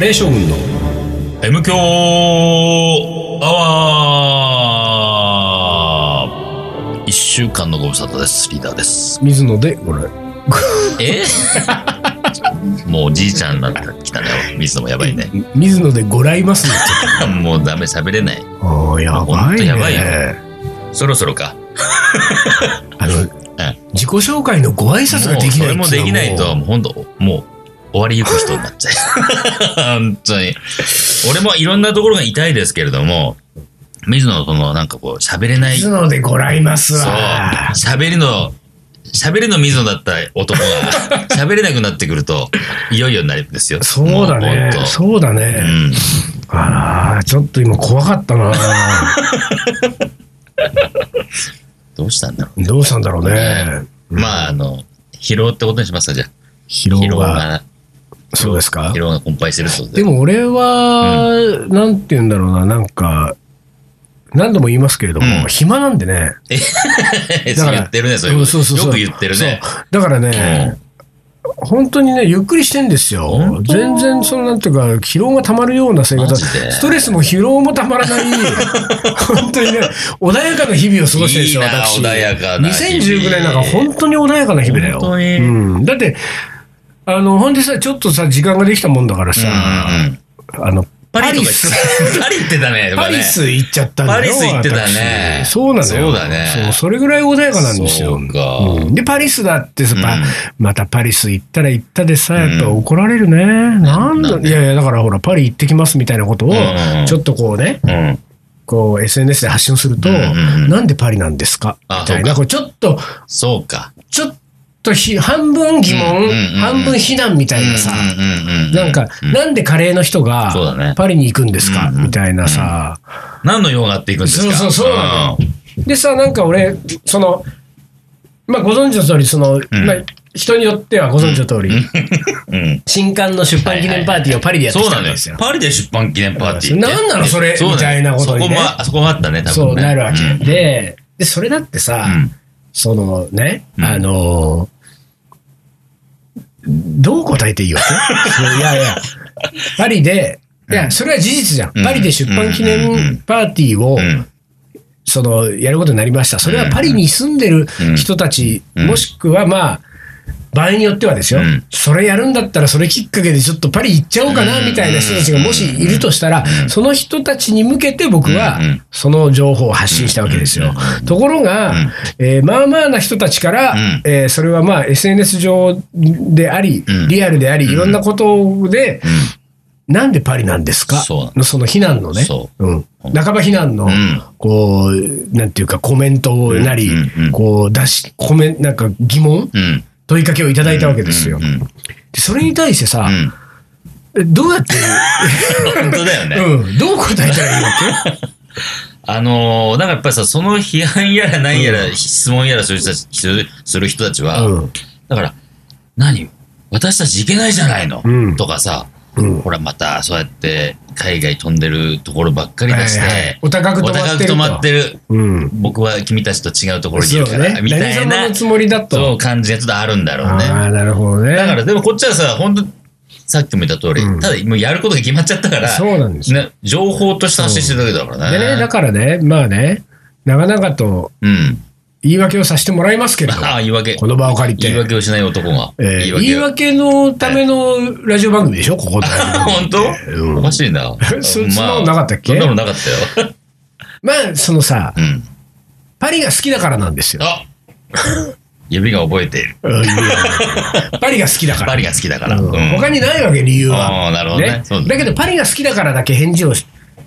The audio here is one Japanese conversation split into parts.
カレー将軍の M 強アワー一週間のご無沙汰です。リーダーです。水野でごらん。え？もうおじいちゃんになってきたね。水野もやばいね。水野でごらいますね。もうダメ喋れない。ああ、やほばいね。やばいよそろそろか。あの、自己紹介のご挨拶ができないそれもできないと、ももう本当もう終わりゆく人になっちゃう。本当に。俺もいろんなところが痛いですけれども、水野のそのなんかこう喋れない。水野でごらいますそうわ。。喋りの、喋りの水野だった男が、喋れなくなってくると、いよいよになるんですよ。そうだねそうだね。当うん。ああ、ちょっと今怖かったな。どうしたんだろう。どうしたんだろうね。まあ、あの、疲労ってことにしますか、じゃあ。疲労が。そうですか？疲労が困憊してるってことでも俺は、なんて言うんだろうな、なんか、何度も言いますけれども、うん。暇なんでね。だから言ってるね、そういうこと。そうそうそうよく言ってるね。そう。だからね、本当にね、ゆっくりしてんですよ。全然、そのなんていうか、疲労がたまるような生活ストレスも疲労もたまらない、本当にね、穏やかな日々を過ごしてるんですよ、いいな私。穏やかな日々。2019年なんか本当に穏やかな日々だよ。本当に。うん。だって、あの、ほんでさ、ちょっとさ、時間ができたもんだからさ、あの、パリス、パリ行ってたね。パリス行っちゃったんだよ。パリス行ってたね私そうなのよ。そうだねそう、それぐらい穏やかなんですよ。で、パリスだってさ、うんまたパリス行ったら行ったでさ、やっぱ怒られるね。なんだ、いやいや、だからほら、パリ行ってきますみたいなことをうん、ちょっとこうね、うん。こう、SNS で発信すると、なんでパリなんですか？あみたいな、こうちょっと、そうか。ちょっとひ、半分疑問、半分非難みたいなさ、なんか、うん。なんでカレーの人がパリに行くんですか、みたいなさ、何の用があっていくんですか？そうそうそうなのでさ、なんか俺、その、まあご存知の通り、その、ん。まあ人によってはご存知の通り、うん。新刊の出版記念パーティーをパリでやってきたんですよ。。パリで出版記念パーティー。なんなのそれ？みたいなことにね。そこも、あそこがあったね、多分ね。そうなるわけ。うん。で、で、それだってさ、うん。そのね、うん。あのどう答えていいわけそういやいや、パリで、いや、それは事実じゃん。うん。パリで出版記念パーティーを、うん。その、やることになりました。それはパリに住んでる人たち、うん。もしくはまあ、場合によってはですよ、うん。それやるんだったらそれきっかけでちょっとパリ行っちゃおうかな、みたいな人たちがもしいるとしたら、その人たちに向けて僕はうん。その情報を発信したわけですよ。ところが、ん。えーまあまあな人たちから、ん。えーそれはまあ SNS 上であり、うん。リアルであり、いろんなことで、なんでパリなんですか？ののその非難のね、そう。ん、半ば非難の、ん。こう、なんていうかコメントなり、こう出し、コメなんか疑問？うん。問いかけをいただいたわけですよ。うんうんうん。でそれに対してさ、うん。えどうやって、本当だよね。うん、どう答えたらいいわけ？あのー、なんかやっぱりさ、その批判やら何やら、質問やらする人たちする人たちは、うん。だから、何？私たち行けないじゃないの、うん。とかさ、うんほらまたそうやって海外飛んでるところばっかり出して、はいはいお高く止まってる。うん。僕は君たちと違うところにいるから、ね。みたいなのつもりだそうと。感じがちょっとあるんだろうね。ああ、なるほどね。だから、でもこっちはさ、本当さっきも言った通り、うんただもうやることが決まっちゃったから、そうなんですよ。ね、情報として発信してるだけだからね。でね、だからね、まあね、長々とうん。言い訳をさせてもらいますけれど、あ あ、言い訳。この場を借りて。言い訳をしない男が。えー言い訳を言い訳のためのラジオ番組でしょ、ここで。本当、うんおかしいな。そそんなのなかったっけ？そんなのなかったよ。まあ、そのさ、うん。パリが好きだからなんですよ。あ指が覚えている。パリが好きだから。パリが好きだから。うんうん他にないわけ、理由は。ああなるほどねそうだだけど、パリが好きだからだけ返事をし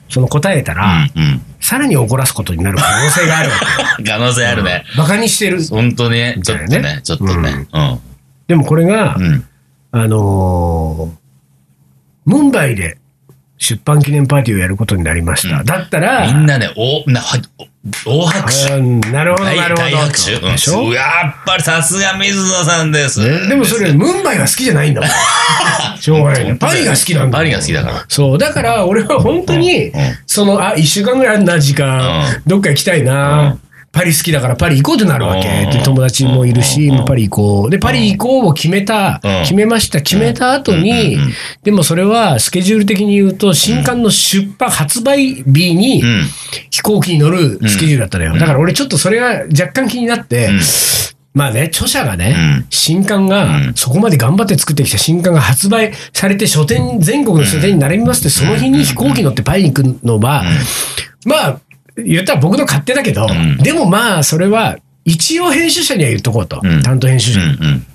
その答えたら、うんさらに怒らすことになる可能性があるわけ。うん。可能性あるね。バカにしてる。本当にね、ちょっとねね、ちょっとね。うん。でもこれが、うん。あのームンバイで出版記念パーティーをやることになりました。うんだったら、みんなね、お、な、は大拍手。うんなるほど、大なるほど。大拍手。うんでしょ、やっぱりさすが水野さんです。ねでもそれ、ムンバイが好きじゃないんだもん。しょうがないね。パリが好きなんだもんパリが好きだから。そう。だから、俺は本当に、うんうんその、あ、一週間ぐらいあるな、時間。どっか行きたいな。パリ好きだからパリ行こうってなるわけ。うん。で、友達もいるし、パリ行こう。で、パリ行こうを決めたうん、決めました、決めた後にでもそれはスケジュール的に言うと、新刊の出版、発売日にうん。飛行機に乗るスケジュールだったのよ。だから俺ちょっとそれが若干気になって、うん。まあね、著者がね、うん。新刊が、うん。そこまで頑張って作ってきた新刊が発売されて書店、全国の書店に並びますって、その日に飛行機乗ってパリに行くのは、まあ、言ったら僕の勝手だけど、ん。でもまあ、それは、一応編集者には言っとこうと。うん。担当編集う者に。ん。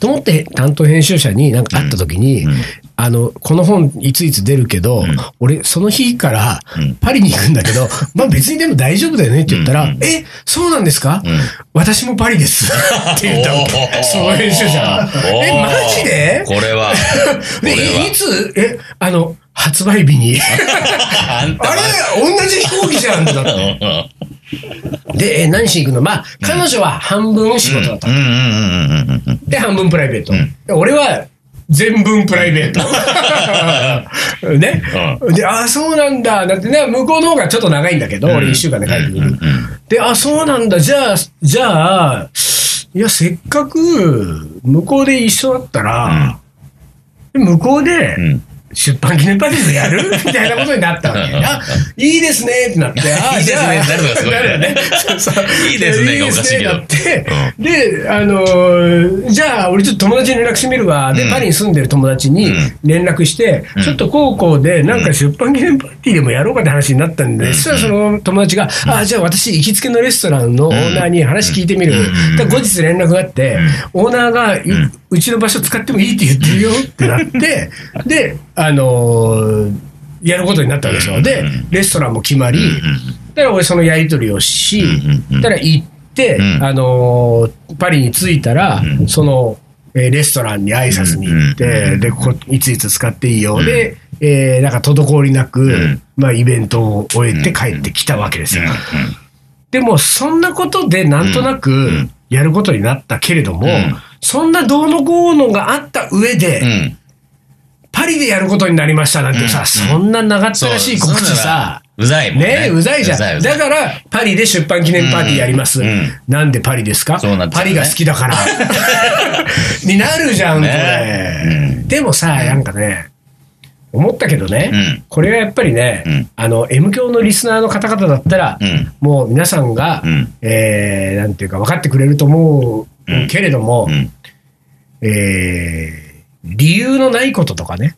と思って担当編集者になんか会った時に、うん。あの、この本いついつ出るけど、ん。俺その日からうん。パリに行くんだけど、まあ別にでも大丈夫だよねって言ったら、うん。え、そうなんですか、ん。私もパリです。って言った。その編集者。え、マジで？これは。で、は。いいつ、え、あの、発売日に。あれ同じ飛行機じゃんってなって。で、え、何しに行くの？まあ、彼女は半分仕事だったで、半分プライベート。で俺は、全分プライベート。ね？で、ああ、そうなんだ。だってね、向こうの方がちょっと長いんだけど、俺一週間で帰ってくる。で、あそうなんだ。じゃあ、じゃあ、いや、せっかく、向こうで一緒だったら、で向こうで、うん出版記念パーティーでやる？みたいなことになったわけ。あ、いいですねってなって、あ いいですねなるのがすごいね。なるよね。そうそう。いいですねがおかしいけどなって、で、あのーじゃあ、俺ちょっと友達に連絡してみるわ。で、うん。パリに住んでる友達に連絡して、うん。ちょっと高校でなんか出版記念パーティーでもやろうかって話になったんで、そしたらその友達が、あ、じゃあ私行きつけのレストランのオーナーに話聞いてみる。うん。で後日連絡があって、オーナーが、うちの場所使ってもいいって言ってるよ。ってなって、で、あのーやることになったわけですよ。で、レストランも決まり、だから俺そのやり取りをし、だから行って、うん。あのーパリに着いたら、うんその、えーレストランに挨拶に行って、うんでこ、いついつ使っていいよ。で、えーなんか滞りなく、ん。まあイベントを終えて帰ってきたわけですよ。でも、そんなことでなんとなくんやることになったけれども、んそんなどうのこうのがあった上で、うん。うんパリでやることになりましたなんてさ、うん。そんな長ったらしい告知さ、う。ざいもんね。ねうざいじゃん。だから、パリで出版記念パーティーやります。うん。うんなんでパリですか？パリが好きだから。になるじゃん、これ。ねでもさ、なんかね、思ったけどね、うん。これはやっぱりね、うん。あの、M 教のリスナーの方々だったら、うん。もう皆さんが、うん。えーなんていうか分かってくれると思ううん。けれども、うんえー理由のないこととかね、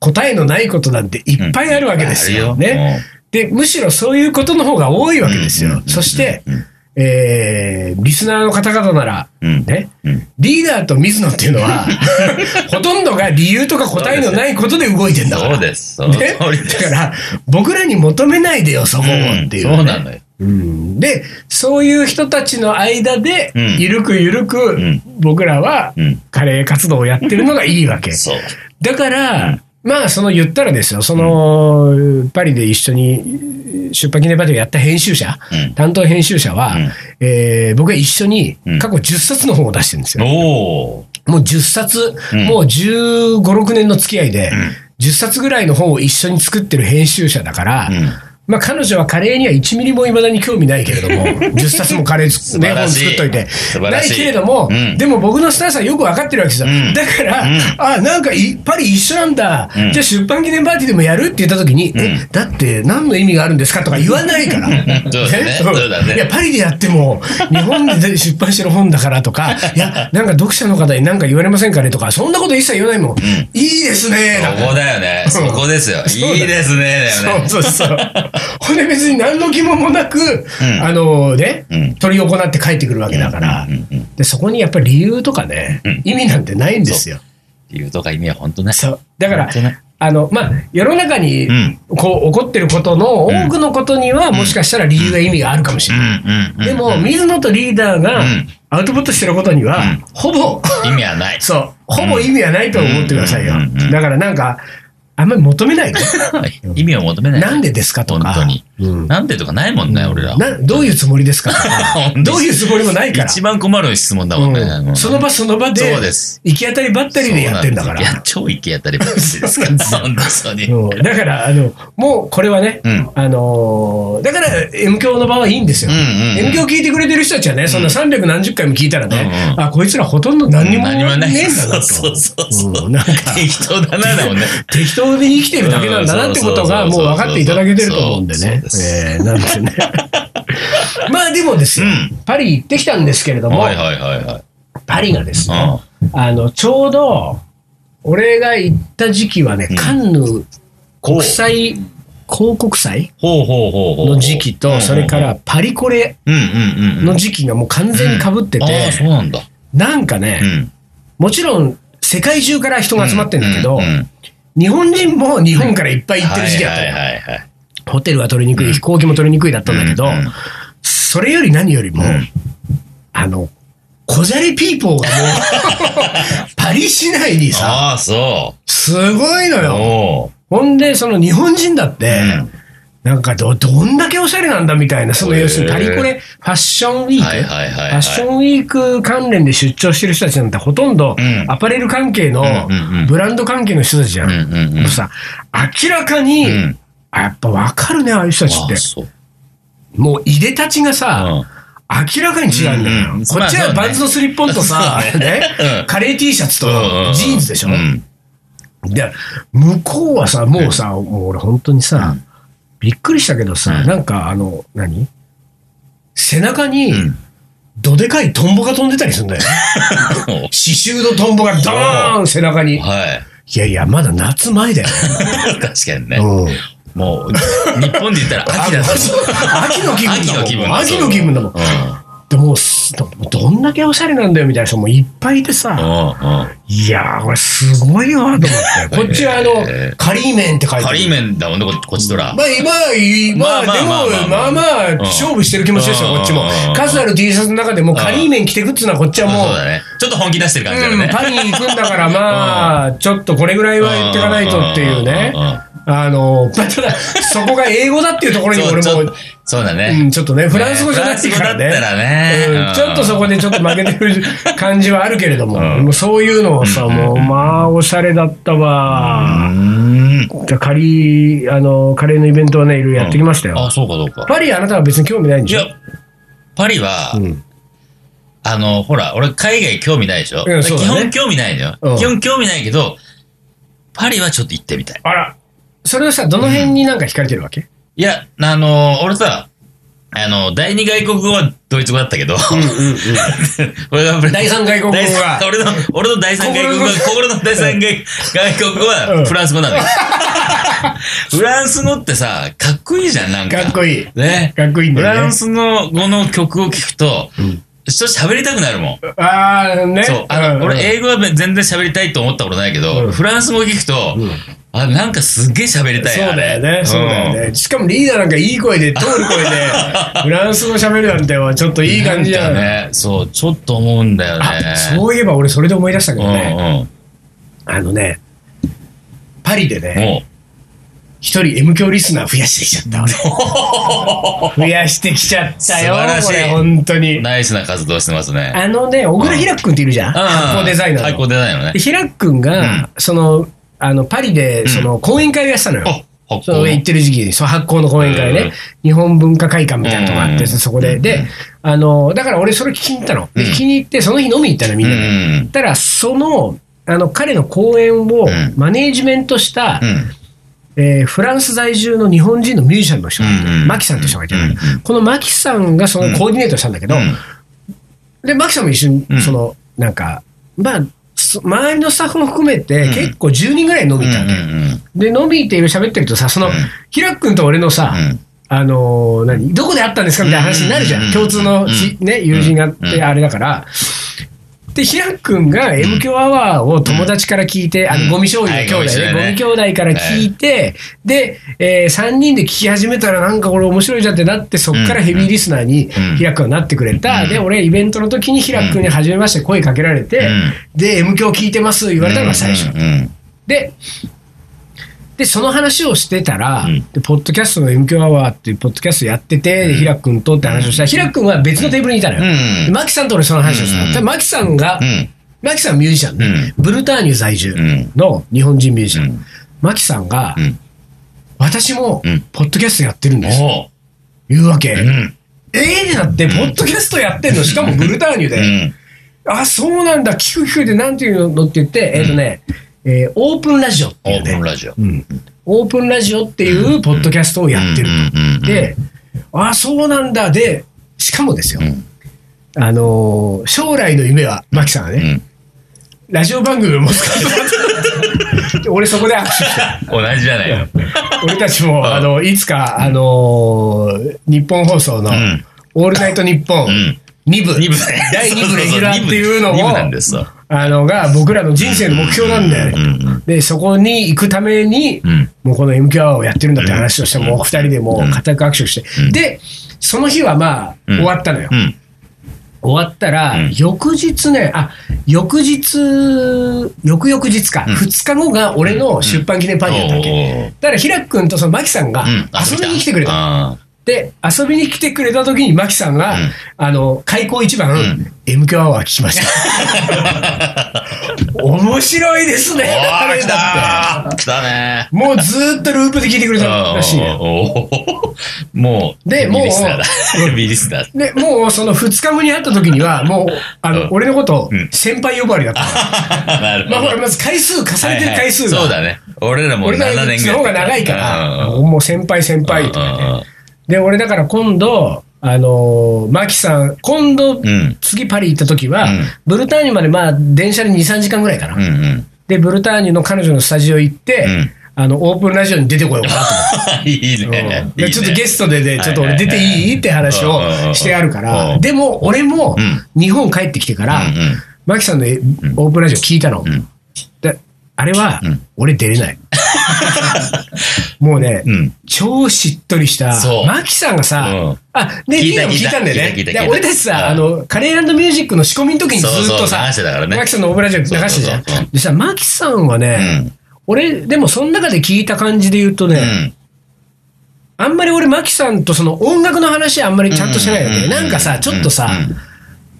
答えのないことなんていっぱいあるわけですよ。うん。ね。で、むしろそういうことの方が多いわけですよ。うん。そしてうん、えーリスナーの方々なら、うん。ね、うん。リーダーと水野っていうのは、ほとんどが理由とか答えのないことで動いてんだから。そうです。ね。だから、僕らに求めないでよ、そこをっていう、ね。そうなのよ。うん。で、そういう人たちの間で、うん。ゆるくゆるくん、僕らはうん、カレー活動をやってるのがいいわけ。そう。だから、まあ、その言ったらですよ、その、パリで一緒に出版記念パーティーをやった編集者、うん。担当編集者は、うん。えー僕は一緒にうん。過去10冊の本を出してるんですよ。もう10冊、うん。もう15、6年の付き合いで、ん。10冊ぐらいの本を一緒に作ってる編集者だから、うんまあ彼女はカレーには1ミリも未だに興味ないけれども、10冊もカレーつ、ね、本作っといて。ないけれども、うんでも僕のスターさんよく分かってるわけですよ。うんだから、うんあ、なんかいパリ一緒なんだ、うんじゃあ出版記念パーティーでもやるって言った時に、んえ、だって何の意味があるんですかとか言わないから。そうだねそうだねいや、パリでやっても、日本で出版してる本だからとか、いや、なんか読者の方に何か言われませんかねとか、そんなこと一切言わないもん。いいですね。だからここだよね。そこですよ。いいですね。だよね。そうそうそう。ほんで別に何の疑問もなく、ん。あのね、うん。取り行って帰ってくるわけだから、で、そこにやっぱり理由とかね、うん。意味なんてないんですよ。理由とか意味は本当ね。そう。だからあの、まあ、世の中にうん、こう、起こってることの多くのことには、もしかしたら理由が意味があるかもしれない。うんでも、水野とリーダーがうん。アウトプットしてることには、ほぼ、意味はない。そう、ほぼ意味はないと思ってくださいよ。だからなんか、あんまり求めないの？意味を求めない。なんでですかとか。本当に。うんなんでとかないもんね、俺ら。などういうつもりですかとか どういうつもりもないから。一番困る質問だもんね。その場その場でそうです。行き当たりばったりでやってんだから。いや、超行き当たりばったりですから。本当に。うんだから、あの、もうこれはね、うんあのーだから M 教の場はいいんですよ。M 教聞いてくれてる人たちはね、そんな300何十回も聞いたらね、あ、こいつらほとんど何にもね何もない。えんだなと。そうそうそう。うんなんか適当だな、だもんね。適当に生きてるだけなんだなってことがうんもう分かっていただけてると思うんでねえーなんでね。まあでもですよ、うんパリ行ってきたんですけれども、はいはいはいはい。パリがですね、うんあの、ちょうど、俺が行った時期はね、うんカンヌ国際広告祭。の時期と、それか、らパリコレ。の時期がもう完全に被ってて、なんだ。なんかね、うん。もちろん世界中から人が集まってんだけど、日本人も日本からいっぱい行ってる時期だったよ。はいはい。ホテルは取りにくい、飛行機も取りにくいだったんだけど、うんうんそれより何よりも、んあの、小砂利ピーポーがもう、パリ市内にさ、すごいのう。よ。おほんで、その日本人だって、うんなんかど、どんだけおしゃれなんだみたいな、その要するにパリコレファッションウィーク、はいはいはいはい。ファッションウィーク関連で出張してる人たちなんてほとんどうん。アパレル関係のブランド関係の人たちじゃん。うんうんうん。もうさ、明らかに、うやっぱわかるね、ああいう人たちって。もういでたちがさ、明らかに違うんだよ。うんうん。こっちはバンズのスリッポンとさ、ねカレー T シャツとうんジーンズでしょ。うん。で、向こうはさ、もうさ、もう俺本当にさ、びっくりしたけどさ、うんなんかあの、何？背中にうんどでかいトンボが飛んでたりするんだよ。刺繍のトンボがドーン背中に。いはい。やいや、まだ夏前だよ。確かにね。うんもう、日本で言ったら秋だと。秋の気分だもん。秋の気分だ秋の気分だもん。もうす、どどんだけおしゃれなんだよみたいな人もいっぱいいてさ、いやー、これすごいわと思って。こっちはあのカリーメンって書いてカリーる。メンだもんね、ここっちとら。まあ、今、まあ、まあでも、まあまあ勝負してる気持ちですよ、うんこっちもうん。数ある T シャツの中でも、カリーメン着てくっつうのは、こっちはもう。ちょっと本気出してる感じだよね。うんパリに行くんだから、まあ、ちょっとこれぐらいは言っていかないとっていうね。あの、まあただ、そこが英語だっていうところに俺もそうだうねん、。ちょっとね、フランス語じゃないからね。らねうんうんちょっとそこでちょっと負けてる感じはあるけれども、うんもうそういうのをさ、もう、まあ、おしゃれだったうわ。ん。じゃあ、カリー、あの、カレーのイベントはね、いろいろやってきましたよ。あ、そうかそうか。パリ、あなたは別に興味ないんでいやしょ、パリはう、ん。あの、ほら、俺海外興味ないでしょ？ね基本興味ないのようん。基本興味ないけど、パリはちょっと行ってみたい。あら、それはさ、どの辺になんか惹かれてるわけ？いや、あの、俺さ、あの、第二外国語はドイツ語だったけど、俺が第三外国語は俺の、俺の第三外国語は、心の第三外外国語 うんはフランス語なのよ。フランス語ってさ、かっこいいじゃん、なんか。かっこいい。ね。かっこいいんだよねフラン。スの語の曲を聴くと、んちょっと喋りたくなるもん。ああ、ね。そう。あの、ん俺、英語は全然喋りたいと思ったことないけど、うんフランス語聞くと、あ、なんかすっげえ喋りたいそうだよね、そうだよね。ね。しかもリーダーなんかいい声で、通る声で、フランス語喋るなんてはちょっといい感じじゃん。なんかね、そう、ちょっと思うんだよね。あ、そういえば俺それで思い出したけうんどね、うん。あのね、パリでね、も一人 M 教リスナー増やしてきちゃった俺。増やしてきちゃったよ、素晴らしいこれ本当う、に。ナイスな活動してますね。あのね、小倉ひらく君っているじゃん。発酵デザイナーの。発酵デザイナーねで。ひらくんが、その、あの、パリで、その、講演会をやってたのよ。その酵行ってる時期に、そう発行の講演会うん。ね、日本文化会館みたいなとこあって、うんそこで。で、あの、だから俺それ聞きに行ったの。聞きに行って、その日飲みに行ったの、みんな。で。うん。たら、その、あの、彼の講演をん。マネージメントした、うん。えーフランス在住の日本人のミュージシャンの人マキさんって人がいて、このマキさんがそのコーディネートしたんだけど、うん。で、マキさんも一緒にうん、その、なんか、まあ、そ周りのスタッフも含めて、うん。結構10人ぐらい飲みに行ったわけ。うんで、飲み行っていろいろ喋ってるとさ、その、うん。ひらっくんと俺のさ、うん。あのー何、どこで会ったんですかみたいな話になるじゃん。うん共通のし、ね、友人があって、うん。あれだから。で、ひらっくん。が M 響アワーを友達から聞いて、あうん。の、ゴミ醤油の兄弟ね、はいゴミ兄弟から聞いて、で、え3人で聞き始めたらなんかこれ面白いじゃんってなって、そっからヘビーリスナーにうん。ひらっくんがなってくれた。うん。で、俺イベントの時にひらっくん。に初めまして声かけられて、うん。で、M 響聞いてます言われたのが最初。で、で、その話をしてたら、うんでポッドキャストの M 響アワーっていうポッドキャストやってて、でひらくんとって話をしたら、ひらくんは別のテーブルにいたのよ。うんでマキさんと俺その話をしたうんマキさんが、うん。マキさんミュージシャンね、ブルターニュ在住の日本人ミュージシャン。うんマキさんが、うん。私もうん、ポッドキャストやってるんです。お言うわけ。う。うん。ええってなって、ポッドキャストやってんの、しかもブルターニュで。うん。あ、そうなんだ、聞く聞くで、なんていうのって言って、えっ、とね、えーオープンラジオってオープいうねンラジオ。うんオープンラジオっていうポッドキャストをやってる。で、あ、そうなんだ。で、しかもですよ、うんあのー将来の夢は、マキさんがね、うん。ラジオ番組を持つから。で 俺そこで握手して、同じじゃないよ。俺たちも、うんあの、いつか、あのー日本放送の、うんオールナイトニッポン、うん2部、二部。ね第2部レギュラーっていうの二部を、なんですよ。あの、が僕らの人生の目標なんだよね。で、そこに行くために、うん。もうこの MQ アワーをやってるんだって話をして、もう二人でもう固く握手して、うん。で、その日はまあ、うん。終わったのよ。うん。終わったら、うん。翌日ね、あ、翌日、翌々日か、うん。二日後が俺の出版記念パーティーだったわけ。だから、ひらくんとそのマキさんがうん。遊びに来てくれた。あで、遊びに来てくれた時にマキさんが、うんあの、開口一番、ん MQ アワー聞きました。面白いですーね。あれ来だって。たねもうずーっとループで聞いてくれたらしいもう、でもうヘビーリスだ。で、もうその2日後に会った時には、もう、あの、うん俺のことうん、先輩呼ばわりだった。なるほど。まあほら、まず回数、重ねてる回数が。そうだね。俺らも俺ら7年ぐらい。の方が長いから、もう先輩先輩とかね。で、俺だから今度、あのー、マキさん、今度、うん。次パリ行った時は、うん。ブルターニュまでまあ、電車で2、3時間ぐらいかな。うんうん。で、ブルターニュの彼女のスタジオ行って、うん。あの、オープンラジオに出てこようかなと思って。いいね。でちょっとゲストでね、ちょっと俺出ていいって話をしてあるから。でも俺もうん。日本帰ってきてからマキさんのえオープンラジオ聞いたの。あれはうん、俺出れない。もうねうん、超しっとりしたマキさんがさうん、あ、ね、聞いたも聞いた。んだよね。俺たちさ、うん。あの、カレーミュージックの仕込みの時にずっとさマキさんのオープンラジオ流してたじゃん。でさ、マキさんはねうん、俺、でもその中で聞いた感じで言うとね、うん。あんまり俺、マキさんとその音楽の話あんまりちゃんとしてないわけ。で、うん。なんかさ、ちょっとさうん、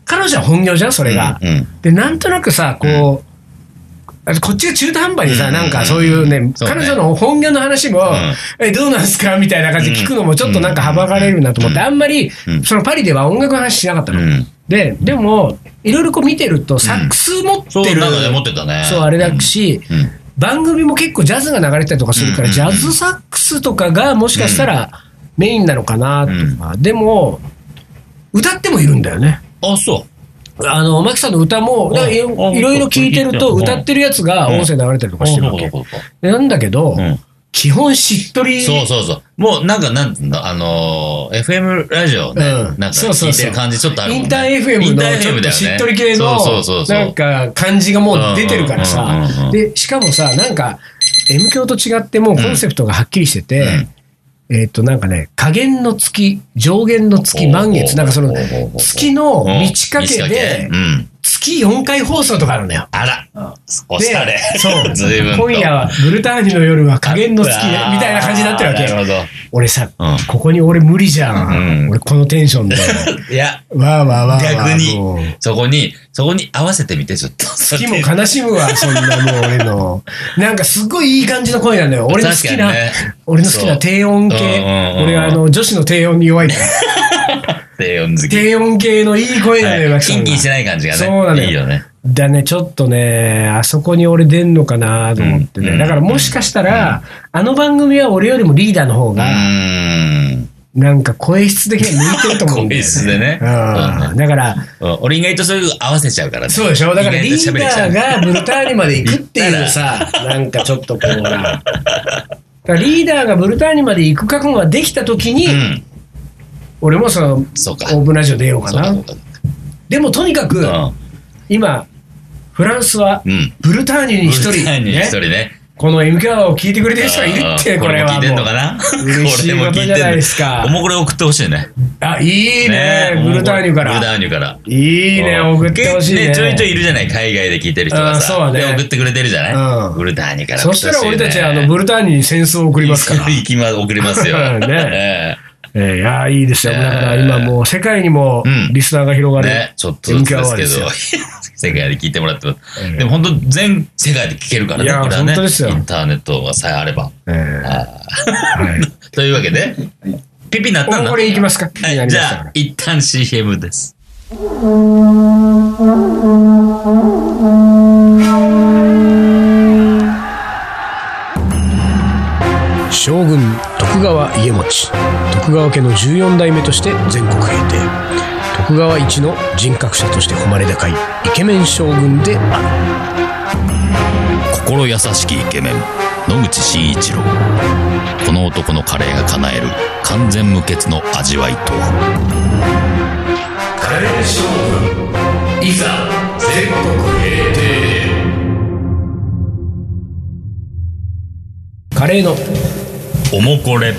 彼女は本業じゃん、それが。で、なんとなくさ、こう、あこっちが中途半端にさ、うん。なんかそういうね、彼女の本業の話も、え、どうなんすかみたいな感じで聞くのもちょっとなんかはばかれるなと思って、うん。あんまりうん、そのパリでは音楽の話しなかったの。うん。で、でも、いろいろこう見てると、サックス持ってる、そうなのね、持ってたね。そう、あれだし、うん。番組も結構ジャズが流れてたりとかするから、うん。ジャズサックスとかがもしかしたらメインなのかなとか、でも、歌ってもいるんだよね。あ、そう。あの、マキさんの歌も、いろいろ聞いてると、うん。歌ってるやつが音声流れたりとかしてるわけ。でなん。だけど、うん。基本しっとり。そうそうそう。もうなん。か、なん。ていうの、あのー、FM ラジオね、うん。なん。か聞いてる感じちょっとあるもん。ね。インター FM インターのちょっとだよねしっとり系の。なん。か感じがもう出てるからうん。うん。さうん。うん。で、しかもさ、なん。か M 教と違ってもうコンセプトがはっきりしてて、えっとなんかね、下限の月、上限の月、満月、なんかその月の満ち欠けでう、ん。月4回放送とかあるんだよ。あら、おしでゃれ。そう。随分と。今夜はブルターニュの夜は下限の月みたいな感じになってるわけなるほど。俺さ、うんここに俺無理じゃん。うん俺このテンションで。いや、わーわーわー。逆に、そこに、そこに合わせてみて、ちょっと。月も悲しむわ、そんなもう俺の。なんかすごいいい感じの声なんだよ。俺の好きな、俺の好きな低音系。俺あの、女子の低音に弱いから。低音好き。低音系のいい声なのよ、はいマキンキンしてない感じがね。そうなのよいいよね。だね、ちょっとね、あそこに俺出んのかなと思ってね。うんだからもしかしたら、あの番組は俺よりもリーダーの方うが。なんか声質的には向いてると思うんだよ、ね。声質でねうん。だから、うん俺意外とそういう合わせちゃうからね。そうでしょ だからリーダーがブルターニュまで行くっていうさ、なんかちょっとこうな。リーダーがブルターニュまで行く覚悟ができたときに、うん。俺もその、オ。ープンラジオ出ようかなでもとにかく、今、フランスは。ブルターニュに一人、ね人ね。この MK を聞いてくれてる人がいるって、これはも聞いてんの。かな？嬉しいことじゃないですかおもこれ送ってほしいね。あ、いいね。ブルターニュかブルタら。ーニュから。いいね、送ってほしいね。ちょいちょいいるじゃない、海外で聞いてる人がさ。あそうねで送ってくれてるじゃない、うんブルターニュからそしたら俺たち、あの、ブルターニュに戦争を送りますから。行きま、送りますよ。ねええーいや、いいですよ。えーだから今もう世界にもうんリスナーが広がる。えね、ちょっとずつですけど 世界で聞いてもらってます。ええでも本当全世界で聞けるからね、いやこれはね。本当ですよインターネットがさえあれば。えーあはい。ー というわけで、ピピなったんだ。おこれいきますかはい、じゃあ一旦 CM です。将軍徳川家茂徳川家の14代目として全国平定。徳川一の人格者として誉れ高いイケメン将軍であ心優しきイケメン野口真一郎。この男のカレーが叶える完全無欠の味わいとは？るカレー将軍いざ全国平定カレーの。おもこれ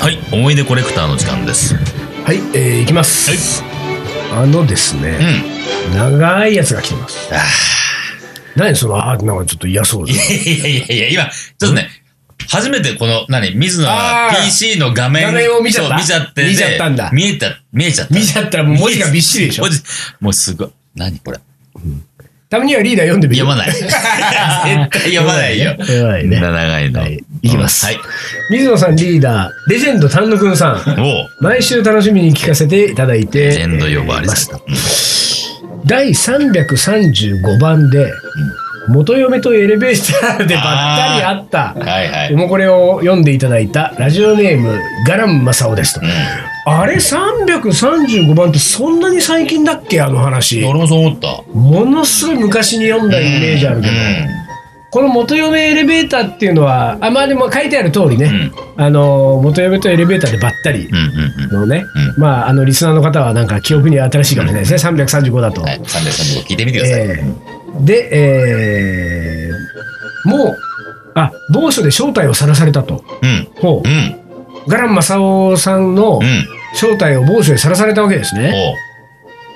はい思い出コレクターの時間です。はい、えー、いきます、あのですね、うん。長いやつが来てます。あ何そのあーなんかちょっと嫌そういやいやいやいや今ちょっとね初めてこの何水野が PC の画面画面を見ちゃった。見ちゃってで見ちゃったんだ。見えた見えちゃった。見ちゃったらもう文字がびっしりでしょ。文字もうすごい。何これたまにはリーダー読んでみる読まない。絶対読まないよ。読まないね。長いの、はい。いきます。はい。水野さんリーダーレジェンド丹野くんさん。おう。毎週楽しみに聞かせていただいてレジェンド呼ばわりまされす。た、第335番で、元嫁とエレベーターでばったり会った。うんはいはい。おもこれを読んでいただいたラジオネームガランマサオですと、うあれ335番ってそんなに最近だっけ？あの話。ん俺もそう思った。ものすごい昔に読んだイメージあるけど、この元嫁エレベーターっていうのはあまあでも書いてある通りね、あの元嫁とエレベーターでばったり。うんうんうん。のね、うまああのリスナーの方はなんか記憶に新しいかもしれないですね、335だと。はい、335聞いてみてください。えーで、えーもうあ某所で正体をさらされたと。うん、ほううん、ガラン正夫さんのうん、正体を某所でさらされたわけですね。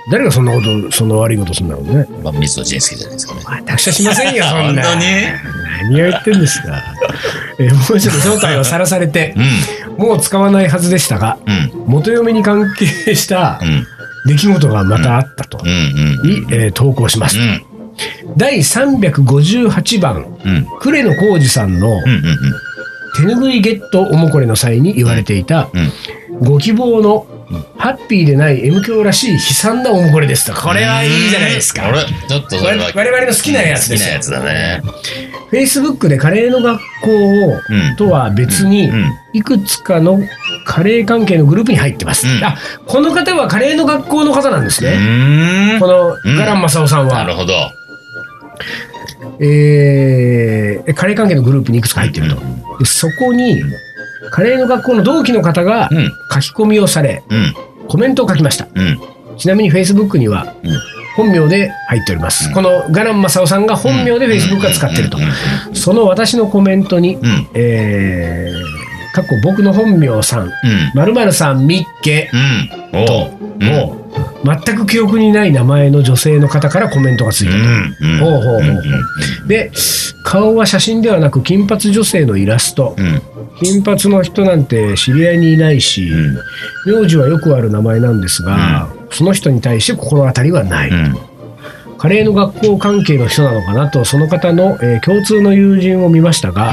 お誰がそんなこと、そんな悪いことするんだろうね。う、まあ、水野仁介じゃないですかね。達者しませんよ、そんな。本当に？何を言ってんですか。えー、もうちょっと正体をさらされてう、ん、もう使わないはずでしたが、うん、元嫁に関係したうん、出来事がまたあったと。うん、うん、に、えー投稿します。うん、第358番、うん、呉野浩二さんのうん、うん、手ぬぐいゲットおもこれの際に言われていた、うん。ご希望のハッピーでない M 教らしい悲惨なおもこれですと。これはいいじゃないですか。あれちょっとそれは我我々の好きなやつですよ好きなやつだね。Facebook でカレーの学校うんとは別にうん、いくつかのカレー関係のグループに入ってます。うんあ、この方はカレーの学校の方なんですうね。こ。のうんガランマサオさんは。なるほど。えーカレー関係のグループにいくつか入ってると。でそこに、カレーの学校の同期の方がうん、書き込みをされ、うん、コメントを書きました。うん、ちなみに Facebook にはうん。本名で入っております。うん。このガランマサオさんが本名で Facebook が使ってると。その私のコメントに、うん、えー、かっこ僕の本名さん、うん、〇〇さんみっけうん。おと、うん全く記憶にない名前の女性の方からコメントがついたと。うん、うん。ほうほうほうほううんで、顔は写真ではなく金髪女性のイラスト。うん、金髪の人なんて知り合いにいないし、うん、名字はよくある名前なんですが、その人に対して心当たりはない。うん、カレーの学校関係の人なのかなと、その方の、えー共通の友人を見ましたが、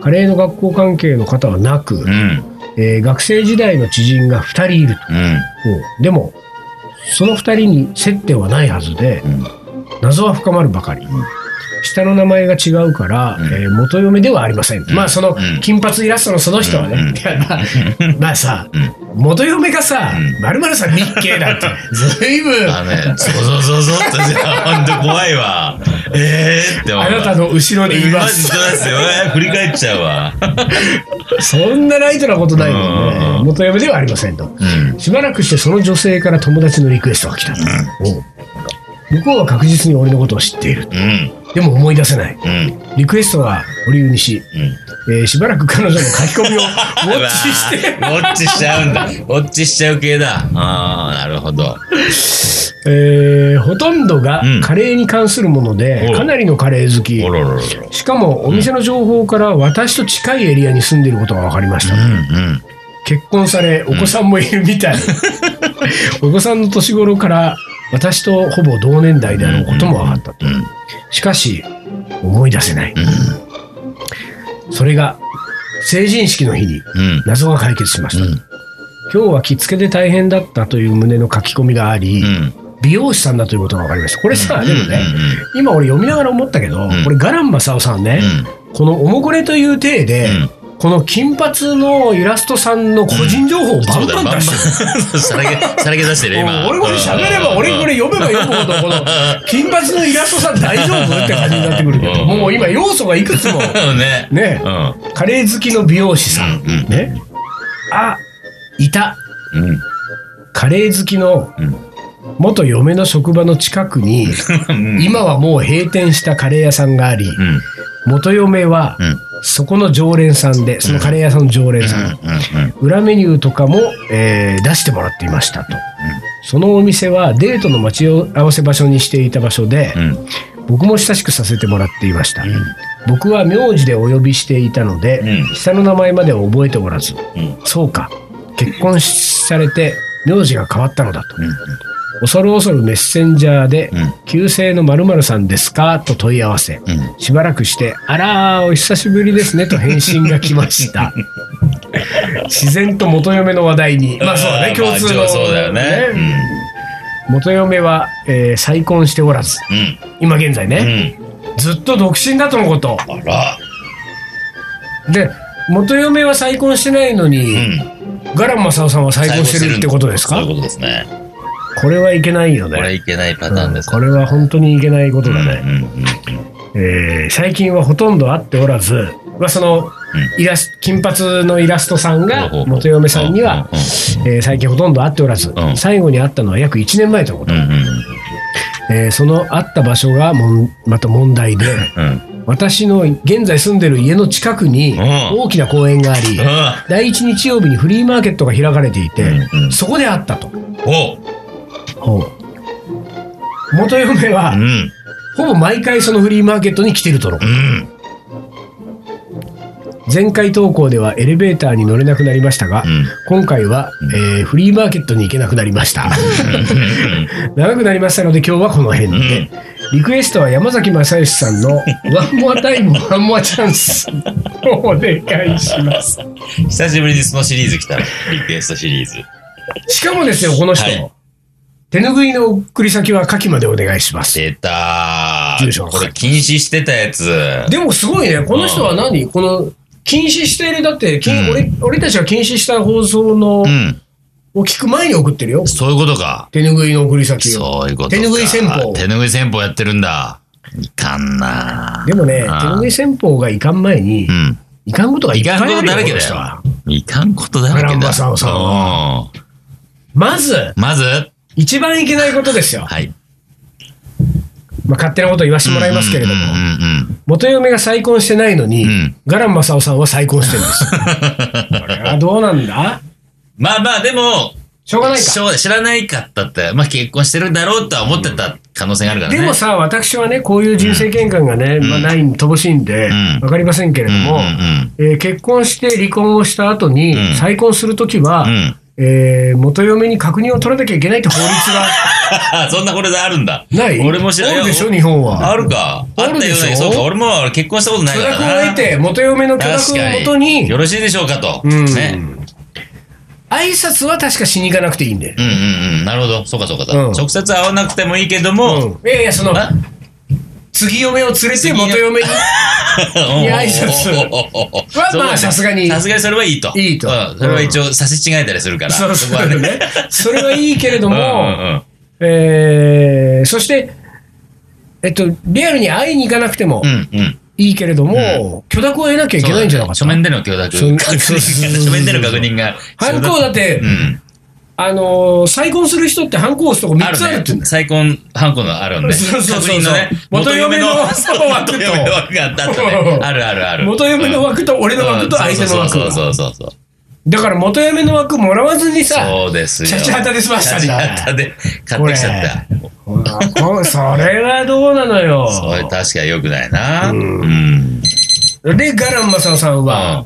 カレーの学校関係の方はなく、うん、えー学生時代の知人が2人いると。でも、その2人に接点はないはずで、うん。謎は深まるばかり。下の名前が違うから、うん。えー元嫁ではありません。まあ、そのうん。金髪イラストのその人はね、うん。まあ、まあさ、うん。元嫁がさうん、まるまるさん日系だって、ずいぶん、そうそうそうそうってじゃあ、ほんと怖いわ。ええーって思うわ。あなたの後ろにいまマジす。そうですよ。えー振り返っちゃうわ。そんなライトなことないもんうんね。元嫁ではありませんと。うん。しばらくしてその女性から友達のリクエストが来たと。おう向こうは確実に俺のことを知っている。うん。でも思い出せない。うん。リクエストは保留にし、うん。えーしばらく彼女の書き込みを ウォッチして、ウォッチしちゃうんだ。ウォッチしちゃう系だ。ああ、なるほど。えーほとんどがうんカレーに関するもので、おかなりのカレー好き。しかもお店の情報から私と近いエリアに住んでいることが分かりました。うんうん。結婚されお子さんもいるみたい、お子さんの年頃から私とほぼ同年代であることも分かったと、うん。しかし思い出せない、それが成人式の日にうん。謎が解決しました、うん。今日は着付けで大変だったという旨の書き込みがあり、うん。美容師さんだということが分かりました。これさ、うん。でもね、今俺読みながら思ったけど、ん。これガランマサオさんね、このおもこれという体で、うんこの金髪のイラストさんの個人情報をバンバン出してる。そうだよ、バンバン。さらけ出してる、今。俺これ喋れば、俺これ読めば読むほど、この、金髪のイラストさん大丈夫って感じになってくるけど、うんもう今要素がいくつも、う ん。ね。ねうん。カレー好きの美容師さん、ね。あ、いた。うん。カレー好きのうん元嫁の職場の近くに、うん。今はもう閉店したカレー屋さんがあり、うん。元嫁はうん。そこの常連さんで、そのカレー屋さんの常連さん。裏メニューとかも、えー出してもらっていましたと。そのお店はデートの待ち合わせ場所にしていた場所で、うん。僕も親しくさせてもらっていました。僕は名字でお呼びしていたので、うん下の名前までは覚えておらず、うん。そうか、結婚されて名字が変わったのだと。うん。恐る恐るメッセンジャーで、うん旧姓の〇〇さんですか？と問い合わせ、うん。しばらくして、あらー、お久しぶりですねと返信が来ました。自然と元嫁の話題に。まあそうだね、共通の。まあそうだよね。元嫁は、えー再婚しておらず、うん。今現在うね、ん。ずっと独身だとのこと。あら。で、元嫁は再婚してないのに、うん。ガランマサオさんは再婚してるってことですか？そういうことですね。これはいけないよね。これいけないパターンですこれは本当にいけないことだね。うん。うん。えー最近はほとんど会っておらず、まあ、そのイラス金髪のイラストさんが元嫁さんには、うんえー最近ほとんど会っておらず、うん最後に会ったのは約1年前とのこと、うん。うん。えーその会った場所がもんまた問題でうん。私の現在住んでる家の近くにうん大きな公園があり、うん。第一日曜日にフリーマーケットが開かれていて、うんうんそこで会ったと。元嫁は、うん。ほぼ毎回そのフリーマーケットに来てるとのうん。前回投稿ではエレベーターに乗れなくなりましたが、うん今回は、えーフリーマーケットに行けなくなりました。長くなりましたので今日はこの辺で。リクエストは山崎正義さんの「ワンモアタイムワンモアチャンス」をお願いします。久しぶりにそのシリーズ来た。リクエストシリーズ。しかもですよ、この人、はい手拭いの送り先は下記までお願いします。出た住所ー。これ禁止してたやつ。でもすごいね、この人は何？この禁止している、だって、禁うん俺俺たちが禁止した放送の、うん。を聞く前に送ってるよ。そういうことか。手拭いの送り先を。そういうことか。手拭い戦法手拭い戦法やってるんだ。いかんなでもね、手あ拭い戦法がいかん前に、うん。いかんことがいいっぱいあるよかんことだらけだよ。いかんことだらけだ。まず、まず、一番いけないことですよ。はい。まあ、勝手なこと言わせてもらいますけれども。うん、うんうん元嫁が再婚してないのに、うん。ガランマサオさんは再婚してるんです。よ。これはどうなんだ？まあまあ、でも、しょうがないか。しょう知らないかったって、まあ結婚してるんだろうとは思ってた可能性があるからね。でもさ、私はね、こういう人生経験がね、まあ、ない、乏しいんで、ん。わかりませんけれども、うんうんえー結婚して離婚をした後に、うん。再婚するときは、うんえー元嫁に確認を取らなきゃいけないって法律が そんなこれであるんだ。ない？俺も知らあるでしょ、日本は。あるか？あるでしょ？そうか。俺も結婚したことない許からな。諾を得て、元嫁の許諾をもとに、よろしいでしょうかと。うんね。挨拶は確かしに行かなくていいんで。うんうんうん。なるほど。そうかそうか。うん直接会わなくてもいいけども、うんいやいや、その、あ次嫁を連れて次元嫁に。挨拶はまあさすがにさすがにそれはいいと。いいとうんそれは一応差し違えたりするから。そうそうね。それはいいけれども、えーそして、えっと、リアルに会いに行かなくても。いいけれども、許諾を得なきゃいけないんじゃなかった？書面での許諾。書面での確認が。ハンコだってうん。あのー再婚する人ってハンコ押すとこ3つあるって言うんだよ。再婚ハンコのあるんで。そうそうそう。元嫁の枠と元嫁の枠があったね。あるあるある。元嫁の枠と俺の枠と相手の枠そうそうそうそう。だから元嫁の枠もらわずにさ、そうですよ。シャチハタで済ましたんだシャチハタで買ってきちゃった。それはどうなのよ。それ確かに良くないな。ううんん。で、ガランマサオさんは、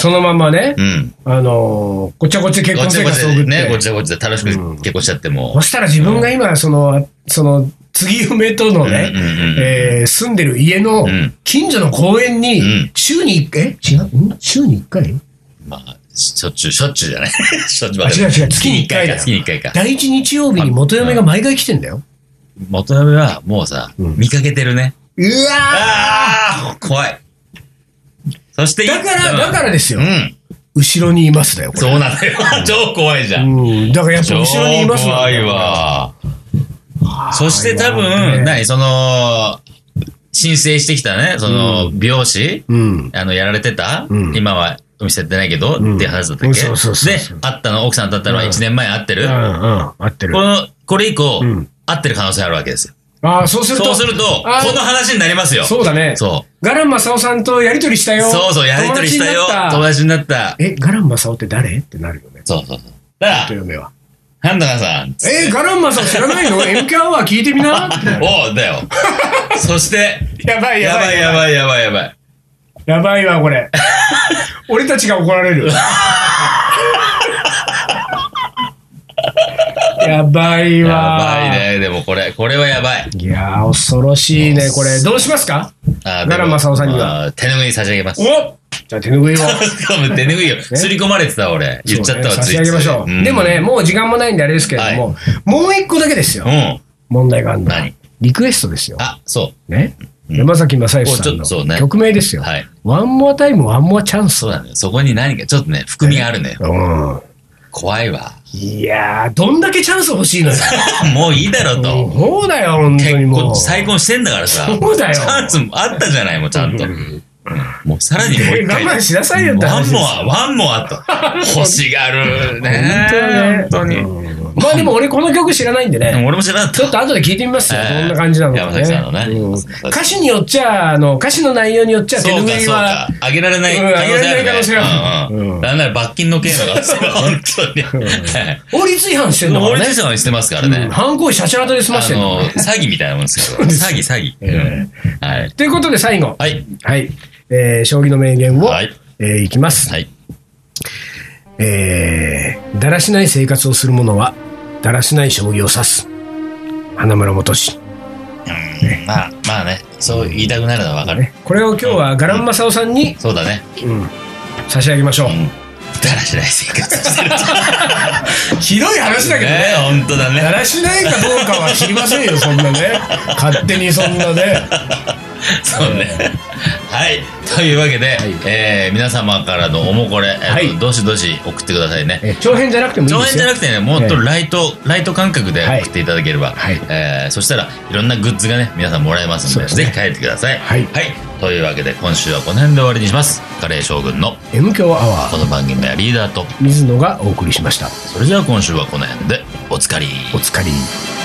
そのままね、うん。あのーごちゃごちゃ結婚生活を送って、ね、こっちでこっちで楽しく結婚しちゃってもそ。したら自分が今、その、その、次嫁とのね、うんうんうんえー住んでる家のん近所の公園にうん、週に1回、え？違う、ん？週に1回？まあ、しょっちゅう、しょっちゅうじゃない。しょっちゅう。あ違う違う月に一回だ月に一回か。第一日曜日に元嫁が毎回来てんだよ。元嫁はもうさ、うん見かけてるね。うわああ怖い。そして、だから、だからですよう。ん。後ろにいますだよ、これ。そうなんだよ。超怖いじゃん。うん。だからやっぱ後ろにいます超怖いわ。そして多分、何？その、申請してきたね、その、美容師、うん。あの、やられてた、うん今はお店やってないけど、うんっていう話だったっけ、そうそうそうでそう、会ったの、奥さんと会ったのは1年前会ってる、うん、うん。合ってるこ。の、これ以降、うん会ってる可能性あるわけですよ。ああ、そうすると。そうすると、こあーの話になりますよ。そうだね。そガランマサオさんとやりとりしたう。よ。そうそう、やりとりしたよ。友友達になった。え、ガランマサオって誰？ってなるよね。そうそうそう。だから元、嫁は。ハンダカさん。え、ガランマサオ知らないの ?MK アワー聞いてみなおう、だよ。そして、やばいやばいやばいやばいやばい。やばいわ、これ。俺たちが怒られる。やばいやわ。ばい。ね。これ、これはやばい。いやー、恐ろしいね、これ。どうしますか？あガランマサオさんには。は。手拭い差し上げます。おじゃあ手拭いを。手拭いよ。すり込まれてた俺。言っちゃったわ、そうね差し上げましょう。んでもね、、もう時間もないんであれですけれども、もう一個だけですよう。ん。問題があるの。何？リクエストですよ。あ、そね？うん山崎正義さんおちょっとそうのね曲名ですよ。う。はい。ワンモアタイム、ワンモアチャンス。そうだね。そこに何か、ちょっとね、含みがあるね。うん。怖いわ。いやー、どんだけチャンス欲しいのよ。もういいだろうと。そうだよ、本当に結もう。婚、再婚してんだからさ。そうだよチャンスもあったじゃない、もうちゃんと。うんもうさらにもう一回。我慢しなさいよってワン話ですよモア、ワンモアと。欲しがるね。本当ね本当に。うんまあでも俺この曲知らないんでね。俺も知らなかった。ちょっと後で聞いてみますよ。ええどんな感じなのかね歌詞によっちゃ、あの、歌詞の内容によっちゃ手拭いはか。。あげられないうんあげられない可能性があるなんなら罰金の刑が 本当に。はい法律違反してんのか法。律違反してますからうんね。犯行為シャチハタで済まあしてんのの、詐欺みたいなもんですけど。詐欺、詐欺。うんはい。ということで最後。はい。はい。えー将棋の名言を、はいえーいきます。はい。えーだらしない生活をする者は、だらしない将棋を指す。花村元志。うんまあ、まあね、そう言いたくなるのはわかる。ね、これを今日はガランマサオさんに、そうだね。うん差し上げましょう。うん。だらしない生活をしてる ひどい話だけどね。ね。本当だだね。らしないかどうかは知りませんよ、そんなね。勝手にそんなね。そうね。はい。というわけで、えー皆様からのおもこれ、えーはいどしどし送ってくださいね。え長編じゃなくてもいい長編。じゃなくてね、もっとライト、ライト感覚ではい送っていただければ、はいえーそしたらいろんなグッズがね、皆さんもらえますので、ねぜひ書いてください。はいというわけで、今週はこの辺で終わりにします。カレー将軍の M 強アワー、この番組はリーダーと、水野がお送りしました。それじゃあ今週はこの辺で、おつかり。お疲れ。